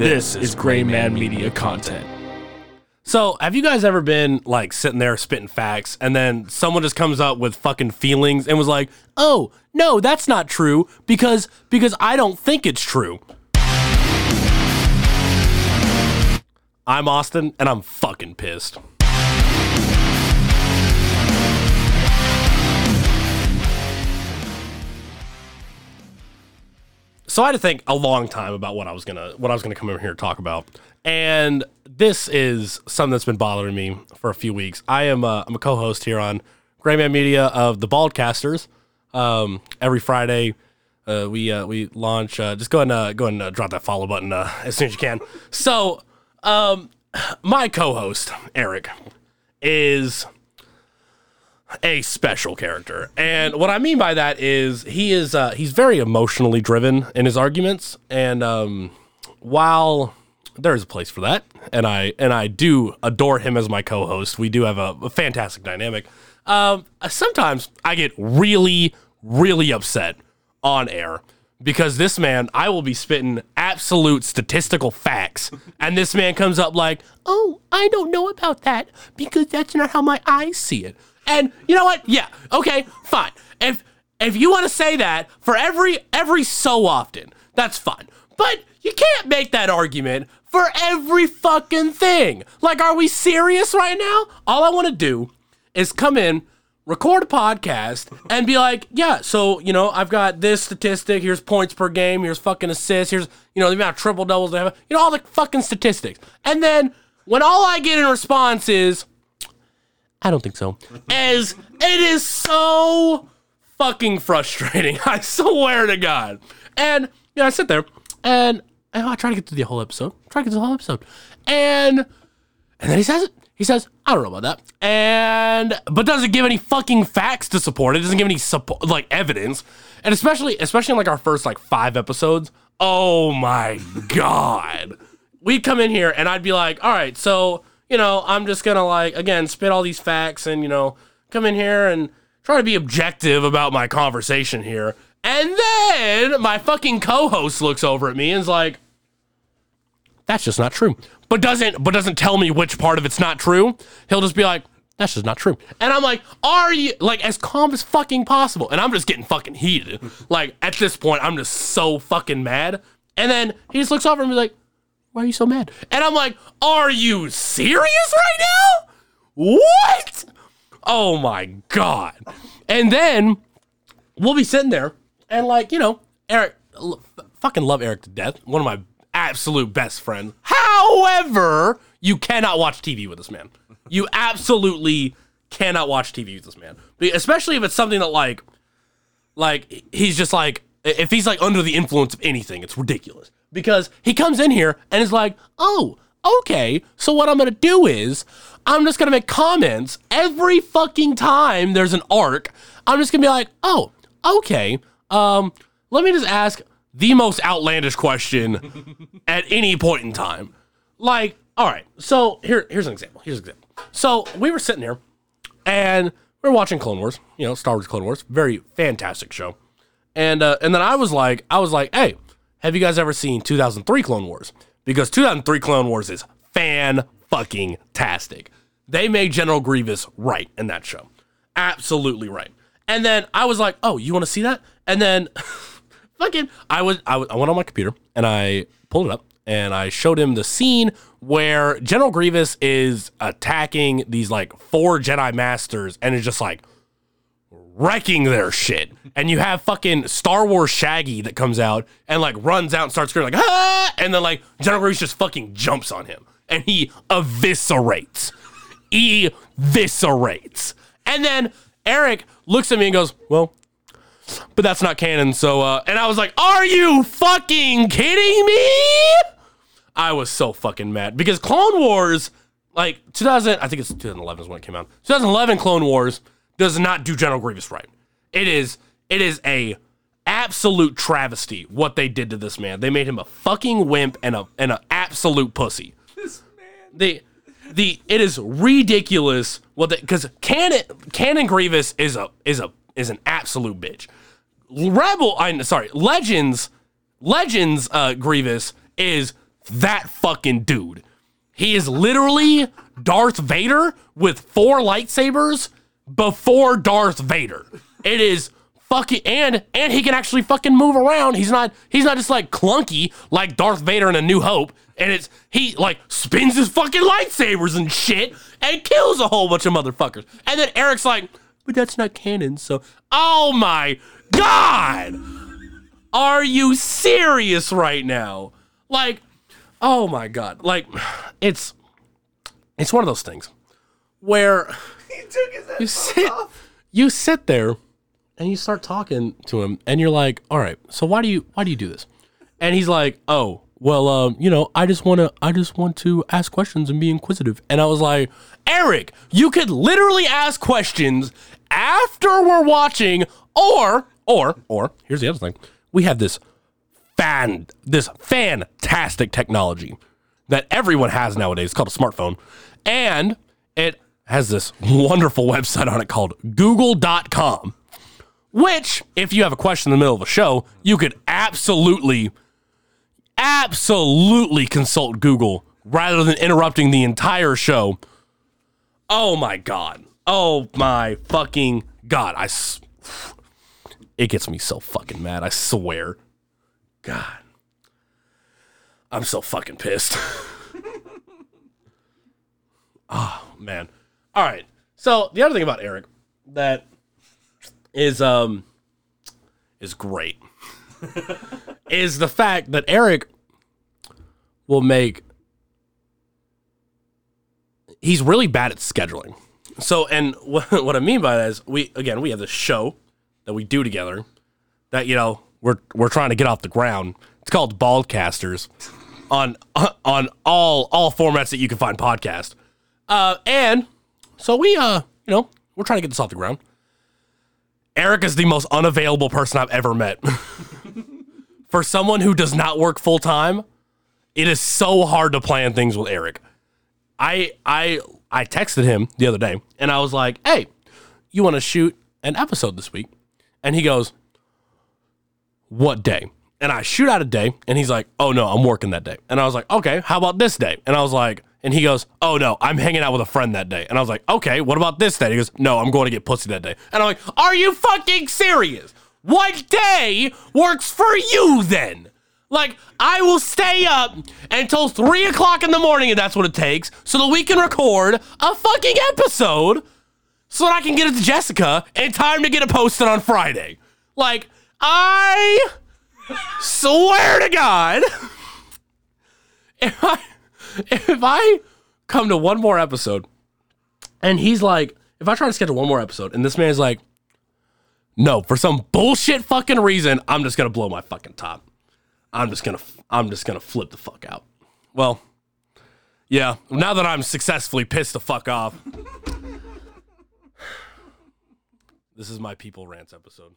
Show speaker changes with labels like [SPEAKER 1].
[SPEAKER 1] This is Gray Man Media content. So, have you guys ever been like sitting there spitting facts and then someone just comes up with fucking feelings and was like, "Oh, no, that's not true because because I don't think it's true." I'm Austin and I'm fucking pissed. So I had to think a long time about what I was gonna what I was gonna come over here and talk about. And this is something that's been bothering me for a few weeks. I am a, I'm a co-host here on Grayman Media of the Baldcasters. Um, every Friday, uh, we uh, we launch. Uh, just go and uh, go and uh, drop that follow button uh, as soon as you can. So, um, my co-host Eric is a special character. And what I mean by that is he is uh, he's very emotionally driven in his arguments. And um, while there's a place for that, and I and I do adore him as my co-host, we do have a, a fantastic dynamic. Um, sometimes I get really, really upset on air because this man, I will be spitting absolute statistical facts, and this man comes up like, "Oh, I don't know about that because that's not how my eyes see it." And you know what? Yeah, okay, fine. If if you want to say that for every every so often, that's fine. But you can't make that argument for every fucking thing. Like, are we serious right now? All I want to do is come in, record a podcast, and be like, yeah, so, you know, I've got this statistic. Here's points per game. Here's fucking assists. Here's, you know, the amount of triple doubles they have. You know, all the fucking statistics. And then when all I get in response is, I don't think so. As it is so fucking frustrating. I swear to God. And you know, I sit there and oh, I try to get through the whole episode. Try to get through the whole episode. And and then he says it. He says, I don't know about that. And but doesn't give any fucking facts to support it. Doesn't give any support like evidence. And especially especially in like our first like five episodes. Oh my God. We'd come in here and I'd be like, all right, so you know, I'm just gonna like again spit all these facts and you know come in here and try to be objective about my conversation here. And then my fucking co-host looks over at me and is like, "That's just not true." But doesn't but doesn't tell me which part of it's not true. He'll just be like, "That's just not true." And I'm like, "Are you like as calm as fucking possible?" And I'm just getting fucking heated. Like at this point, I'm just so fucking mad. And then he just looks over and be like, why are you so mad? And I'm like, are you serious right now? What? Oh my God. And then we'll be sitting there and like, you know, Eric, l- fucking love Eric to death. One of my absolute best friends. However, you cannot watch TV with this man. You absolutely cannot watch TV with this man. Especially if it's something that like, like he's just like, if he's like under the influence of anything, it's ridiculous because he comes in here and is like, oh, okay, so what I'm gonna do is I'm just gonna make comments every fucking time there's an arc. I'm just gonna be like, oh, okay, um, let me just ask the most outlandish question at any point in time. Like, all right, so here, here's an example. Here's an example. So we were sitting here and we are watching Clone Wars, you know, Star Wars Clone Wars, very fantastic show. And uh, and then I was like, I was like, hey, have you guys ever seen 2003 Clone Wars? Because 2003 Clone Wars is fan fucking tastic. They made General Grievous right in that show. Absolutely right. And then I was like, "Oh, you want to see that?" And then fucking I was I, was, I went on my computer and I pulled it up and I showed him the scene where General Grievous is attacking these like four Jedi masters and is just like wrecking their shit. And you have fucking Star Wars Shaggy that comes out and like runs out and starts screaming like ah, and then like General Grievous just fucking jumps on him and he eviscerates, eviscerates. And then Eric looks at me and goes, "Well, but that's not canon." So, uh, and I was like, "Are you fucking kidding me?" I was so fucking mad because Clone Wars, like 2000, I think it's 2011 is when it came out. 2011 Clone Wars does not do General Grievous right. It is it is a absolute travesty what they did to this man. They made him a fucking wimp and a and an absolute pussy. This man. The the it is ridiculous what because Canon Canon Grievous is a is a is an absolute bitch. Rebel, I'm sorry, Legends Legends uh, Grievous is that fucking dude. He is literally Darth Vader with four lightsabers before Darth Vader. It is fucking and and he can actually fucking move around. He's not he's not just like clunky like Darth Vader in A New Hope. And it's he like spins his fucking lightsabers and shit and kills a whole bunch of motherfuckers. And then Eric's like, but that's not canon. So, oh my god, are you serious right now? Like, oh my god, like it's it's one of those things where
[SPEAKER 2] He took his
[SPEAKER 1] you sit you sit there and you start talking to him and you're like all right so why do you why do you do this? And he's like oh well um you know i just want to i just want to ask questions and be inquisitive. And i was like eric you could literally ask questions after we're watching or or or here's the other thing. We have this fan this fantastic technology that everyone has nowadays. It's called a smartphone. And it has this wonderful website on it called google.com which if you have a question in the middle of a show you could absolutely absolutely consult google rather than interrupting the entire show. Oh my god. Oh my fucking god. I s- it gets me so fucking mad i swear. God. I'm so fucking pissed. Oh man all right so the other thing about eric that is um is great is the fact that Eric will make he's really bad at scheduling. So and what, what I mean by that is we again we have this show that we do together that you know we're we're trying to get off the ground. It's called Baldcasters on on all all formats that you can find podcast. Uh and so we uh you know we're trying to get this off the ground. Eric is the most unavailable person I've ever met. For someone who does not work full time, it is so hard to plan things with Eric. I I I texted him the other day and I was like, "Hey, you want to shoot an episode this week?" And he goes, "What day?" And I shoot out a day and he's like, "Oh no, I'm working that day." And I was like, "Okay, how about this day?" And I was like, and he goes, "Oh no, I'm hanging out with a friend that day." And I was like, "Okay, what about this day?" He goes, "No, I'm going to get pussy that day." And I'm like, "Are you fucking serious? What day works for you then?" Like, I will stay up until three o'clock in the morning if that's what it takes, so that we can record a fucking episode so that I can get it to Jessica in time to get it posted on Friday. Like, I swear to God, if I if I come to one more episode and he's like, if I try to schedule one more episode and this man is like, no, for some bullshit fucking reason, I'm just gonna blow my fucking top. I'm just gonna I'm just gonna flip the fuck out. Well, yeah, now that I'm successfully pissed the fuck off. this is my people rants episode.